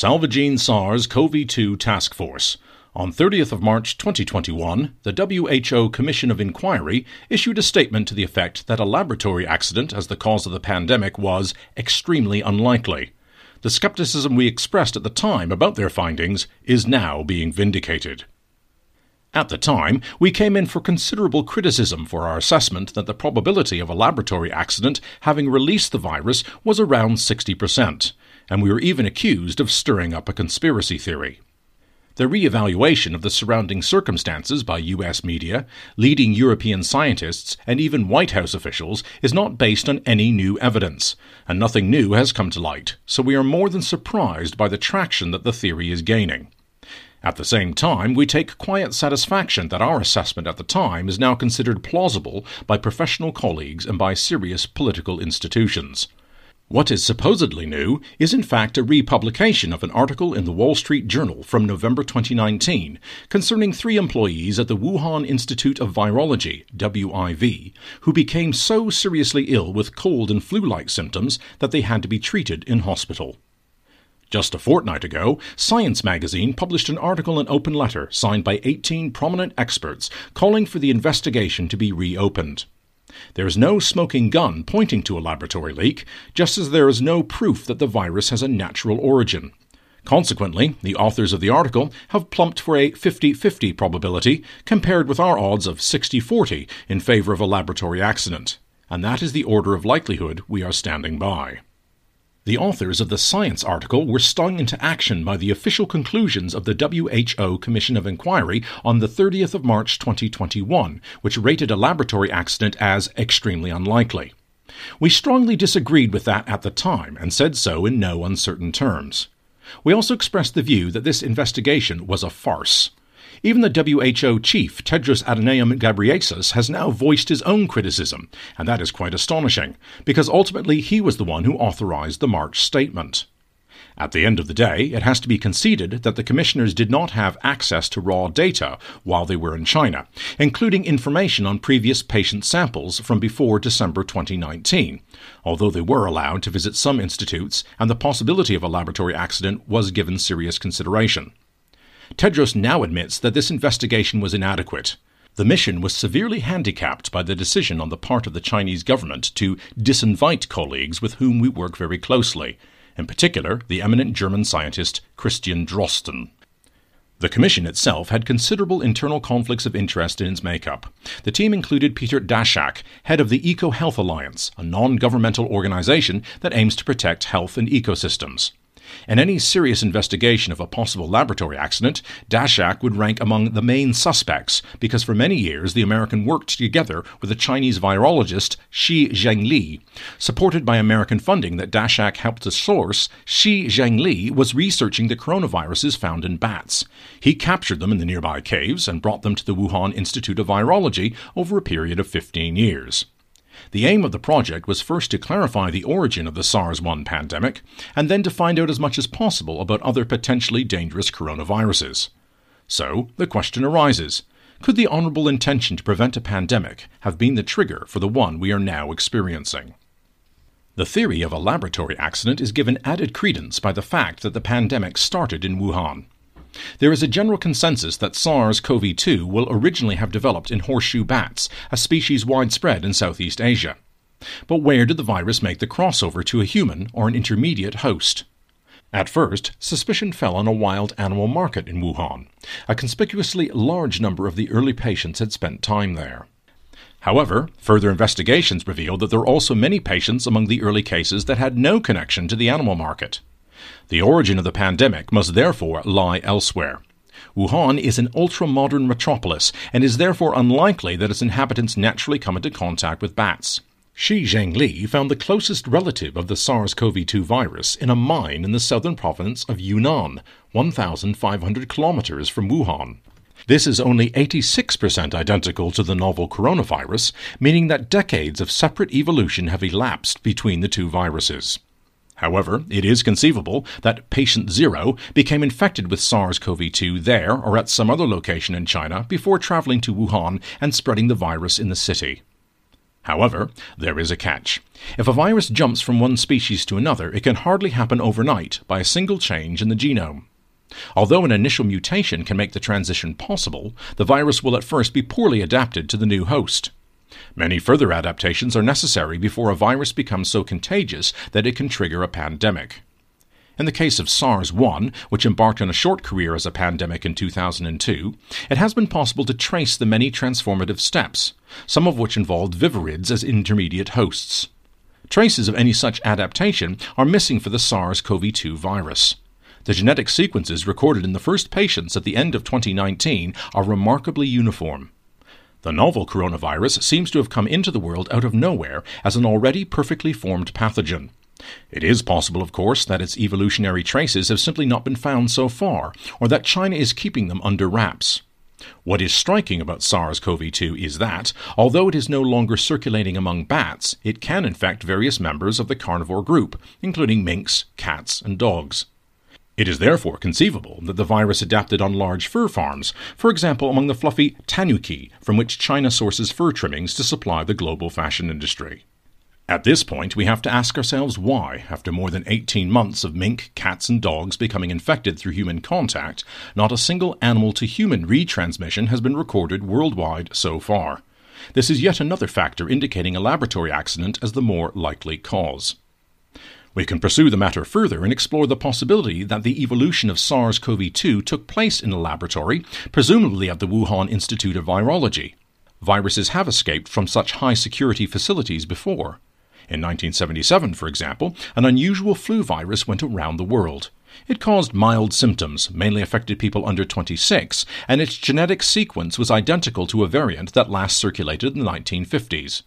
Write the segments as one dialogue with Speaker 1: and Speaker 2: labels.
Speaker 1: Salvaging SARS CoV 2 Task Force. On 30th of March 2021, the WHO Commission of Inquiry issued a statement to the effect that a laboratory accident as the cause of the pandemic was extremely unlikely. The skepticism we expressed at the time about their findings is now being vindicated. At the time, we came in for considerable criticism for our assessment that the probability of a laboratory accident having released the virus was around 60% and we were even accused of stirring up a conspiracy theory. The re-evaluation of the surrounding circumstances by US media, leading European scientists, and even White House officials is not based on any new evidence, and nothing new has come to light, so we are more than surprised by the traction that the theory is gaining. At the same time, we take quiet satisfaction that our assessment at the time is now considered plausible by professional colleagues and by serious political institutions. What is supposedly new is in fact a republication of an article in the Wall Street Journal from November 2019 concerning three employees at the Wuhan Institute of Virology, WIV, who became so seriously ill with cold and flu like symptoms that they had to be treated in hospital. Just a fortnight ago, Science magazine published an article and open letter signed by 18 prominent experts calling for the investigation to be reopened. There is no smoking gun pointing to a laboratory leak, just as there is no proof that the virus has a natural origin. Consequently, the authors of the article have plumped for a 50 50 probability compared with our odds of 60 40 in favor of a laboratory accident. And that is the order of likelihood we are standing by. The authors of the Science article were stung into action by the official conclusions of the WHO Commission of Inquiry on the 30th of March 2021, which rated a laboratory accident as extremely unlikely. We strongly disagreed with that at the time and said so in no uncertain terms. We also expressed the view that this investigation was a farce. Even the WHO chief, Tedros Adhanom Ghebreyesus, has now voiced his own criticism, and that is quite astonishing, because ultimately he was the one who authorized the March statement. At the end of the day, it has to be conceded that the commissioners did not have access to raw data while they were in China, including information on previous patient samples from before December 2019, although they were allowed to visit some institutes and the possibility of a laboratory accident was given serious consideration. Tedros now admits that this investigation was inadequate. The mission was severely handicapped by the decision on the part of the Chinese government to disinvite colleagues with whom we work very closely, in particular the eminent German scientist Christian Drosten. The Commission itself had considerable internal conflicts of interest in its makeup. The team included Peter Daszak, head of the Eco Health Alliance, a non governmental organization that aims to protect health and ecosystems. In any serious investigation of a possible laboratory accident, Daszak would rank among the main suspects because for many years the American worked together with the Chinese virologist Shi Zhengli. Supported by American funding that Daszak helped to source, Shi Zhengli was researching the coronaviruses found in bats. He captured them in the nearby caves and brought them to the Wuhan Institute of Virology over a period of 15 years. The aim of the project was first to clarify the origin of the SARS 1 pandemic, and then to find out as much as possible about other potentially dangerous coronaviruses. So, the question arises could the honorable intention to prevent a pandemic have been the trigger for the one we are now experiencing? The theory of a laboratory accident is given added credence by the fact that the pandemic started in Wuhan. There is a general consensus that SARS CoV 2 will originally have developed in horseshoe bats, a species widespread in Southeast Asia. But where did the virus make the crossover to a human or an intermediate host? At first, suspicion fell on a wild animal market in Wuhan. A conspicuously large number of the early patients had spent time there. However, further investigations revealed that there were also many patients among the early cases that had no connection to the animal market. The origin of the pandemic must therefore lie elsewhere. Wuhan is an ultra modern metropolis and is therefore unlikely that its inhabitants naturally come into contact with bats. Shi Zhengli found the closest relative of the SARS CoV 2 virus in a mine in the southern province of Yunnan, 1,500 kilometers from Wuhan. This is only 86% identical to the novel coronavirus, meaning that decades of separate evolution have elapsed between the two viruses. However, it is conceivable that patient zero became infected with SARS CoV 2 there or at some other location in China before traveling to Wuhan and spreading the virus in the city. However, there is a catch. If a virus jumps from one species to another, it can hardly happen overnight by a single change in the genome. Although an initial mutation can make the transition possible, the virus will at first be poorly adapted to the new host. Many further adaptations are necessary before a virus becomes so contagious that it can trigger a pandemic. In the case of SARS 1, which embarked on a short career as a pandemic in 2002, it has been possible to trace the many transformative steps, some of which involved viverrids as intermediate hosts. Traces of any such adaptation are missing for the SARS CoV 2 virus. The genetic sequences recorded in the first patients at the end of 2019 are remarkably uniform. The novel coronavirus seems to have come into the world out of nowhere as an already perfectly formed pathogen. It is possible, of course, that its evolutionary traces have simply not been found so far, or that China is keeping them under wraps. What is striking about SARS CoV 2 is that, although it is no longer circulating among bats, it can infect various members of the carnivore group, including minks, cats, and dogs. It is therefore conceivable that the virus adapted on large fur farms, for example among the fluffy tanuki from which China sources fur trimmings to supply the global fashion industry. At this point, we have to ask ourselves why, after more than 18 months of mink, cats, and dogs becoming infected through human contact, not a single animal to human retransmission has been recorded worldwide so far. This is yet another factor indicating a laboratory accident as the more likely cause. We can pursue the matter further and explore the possibility that the evolution of SARS CoV 2 took place in a laboratory, presumably at the Wuhan Institute of Virology. Viruses have escaped from such high security facilities before. In 1977, for example, an unusual flu virus went around the world. It caused mild symptoms, mainly affected people under 26, and its genetic sequence was identical to a variant that last circulated in the 1950s.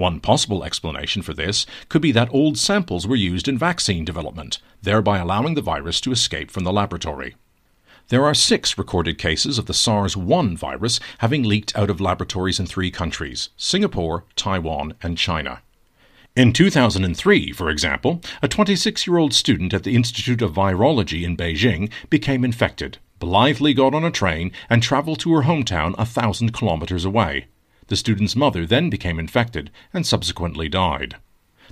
Speaker 1: One possible explanation for this could be that old samples were used in vaccine development, thereby allowing the virus to escape from the laboratory. There are six recorded cases of the SARS 1 virus having leaked out of laboratories in three countries Singapore, Taiwan, and China. In 2003, for example, a 26 year old student at the Institute of Virology in Beijing became infected, blithely got on a train, and traveled to her hometown a thousand kilometers away. The student's mother then became infected and subsequently died.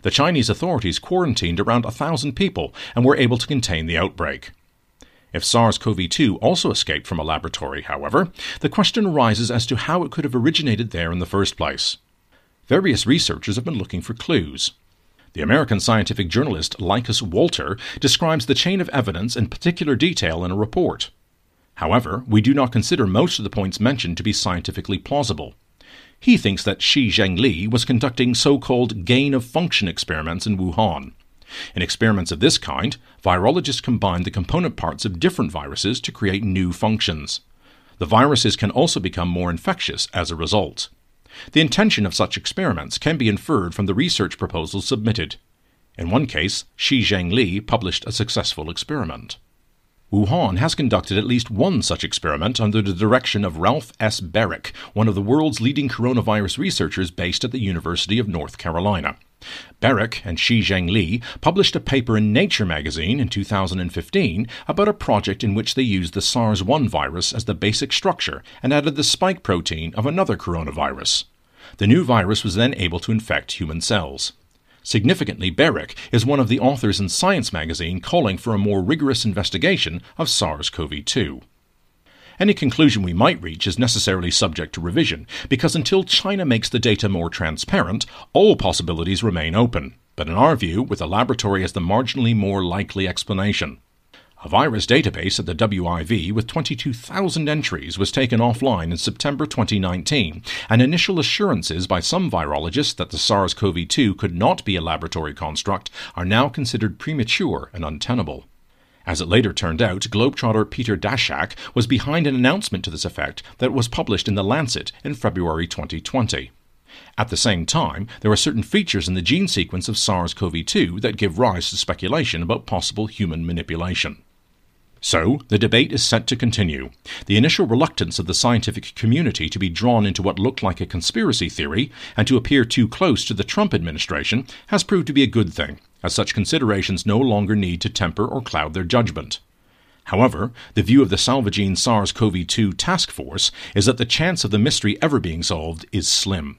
Speaker 1: The Chinese authorities quarantined around a thousand people and were able to contain the outbreak. If SARS CoV 2 also escaped from a laboratory, however, the question arises as to how it could have originated there in the first place. Various researchers have been looking for clues. The American scientific journalist Lycus Walter describes the chain of evidence in particular detail in a report. However, we do not consider most of the points mentioned to be scientifically plausible. He thinks that Shi Zhengli was conducting so called gain of function experiments in Wuhan. In experiments of this kind, virologists combine the component parts of different viruses to create new functions. The viruses can also become more infectious as a result. The intention of such experiments can be inferred from the research proposals submitted. In one case, Shi Zhengli published a successful experiment. Wuhan has conducted at least one such experiment under the direction of Ralph S. Baric, one of the world's leading coronavirus researchers based at the University of North Carolina. Baric and Shi Zhengli published a paper in Nature magazine in 2015 about a project in which they used the SARS 1 virus as the basic structure and added the spike protein of another coronavirus. The new virus was then able to infect human cells. Significantly, Baric is one of the authors in Science magazine calling for a more rigorous investigation of SARS CoV 2. Any conclusion we might reach is necessarily subject to revision, because until China makes the data more transparent, all possibilities remain open, but in our view, with a laboratory as the marginally more likely explanation. A virus database at the WIV with 22,000 entries was taken offline in September 2019, and initial assurances by some virologists that the SARS CoV 2 could not be a laboratory construct are now considered premature and untenable. As it later turned out, Globetrotter Peter Daszak was behind an announcement to this effect that was published in The Lancet in February 2020. At the same time, there are certain features in the gene sequence of SARS CoV 2 that give rise to speculation about possible human manipulation. So, the debate is set to continue. The initial reluctance of the scientific community to be drawn into what looked like a conspiracy theory and to appear too close to the Trump administration has proved to be a good thing, as such considerations no longer need to temper or cloud their judgment. However, the view of the Salvagene SARS CoV 2 task force is that the chance of the mystery ever being solved is slim.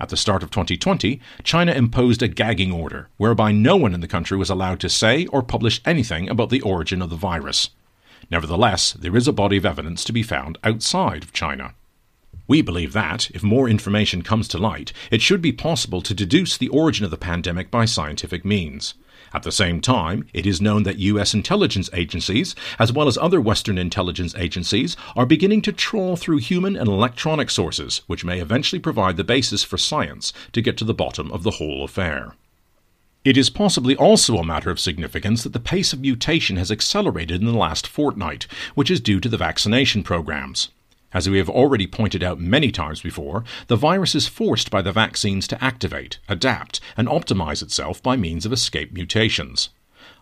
Speaker 1: At the start of 2020, China imposed a gagging order, whereby no one in the country was allowed to say or publish anything about the origin of the virus. Nevertheless, there is a body of evidence to be found outside of China. We believe that, if more information comes to light, it should be possible to deduce the origin of the pandemic by scientific means. At the same time, it is known that U.S. intelligence agencies, as well as other Western intelligence agencies, are beginning to trawl through human and electronic sources, which may eventually provide the basis for science to get to the bottom of the whole affair. It is possibly also a matter of significance that the pace of mutation has accelerated in the last fortnight, which is due to the vaccination programs. As we have already pointed out many times before, the virus is forced by the vaccines to activate, adapt, and optimize itself by means of escape mutations.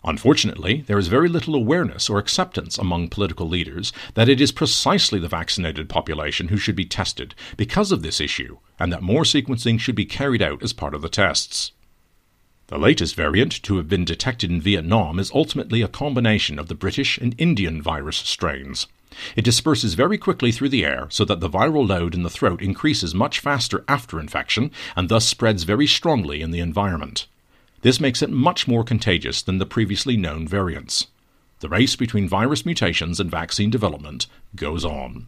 Speaker 1: Unfortunately, there is very little awareness or acceptance among political leaders that it is precisely the vaccinated population who should be tested because of this issue, and that more sequencing should be carried out as part of the tests. The latest variant to have been detected in Vietnam is ultimately a combination of the British and Indian virus strains. It disperses very quickly through the air so that the viral load in the throat increases much faster after infection and thus spreads very strongly in the environment. This makes it much more contagious than the previously known variants. The race between virus mutations and vaccine development goes on.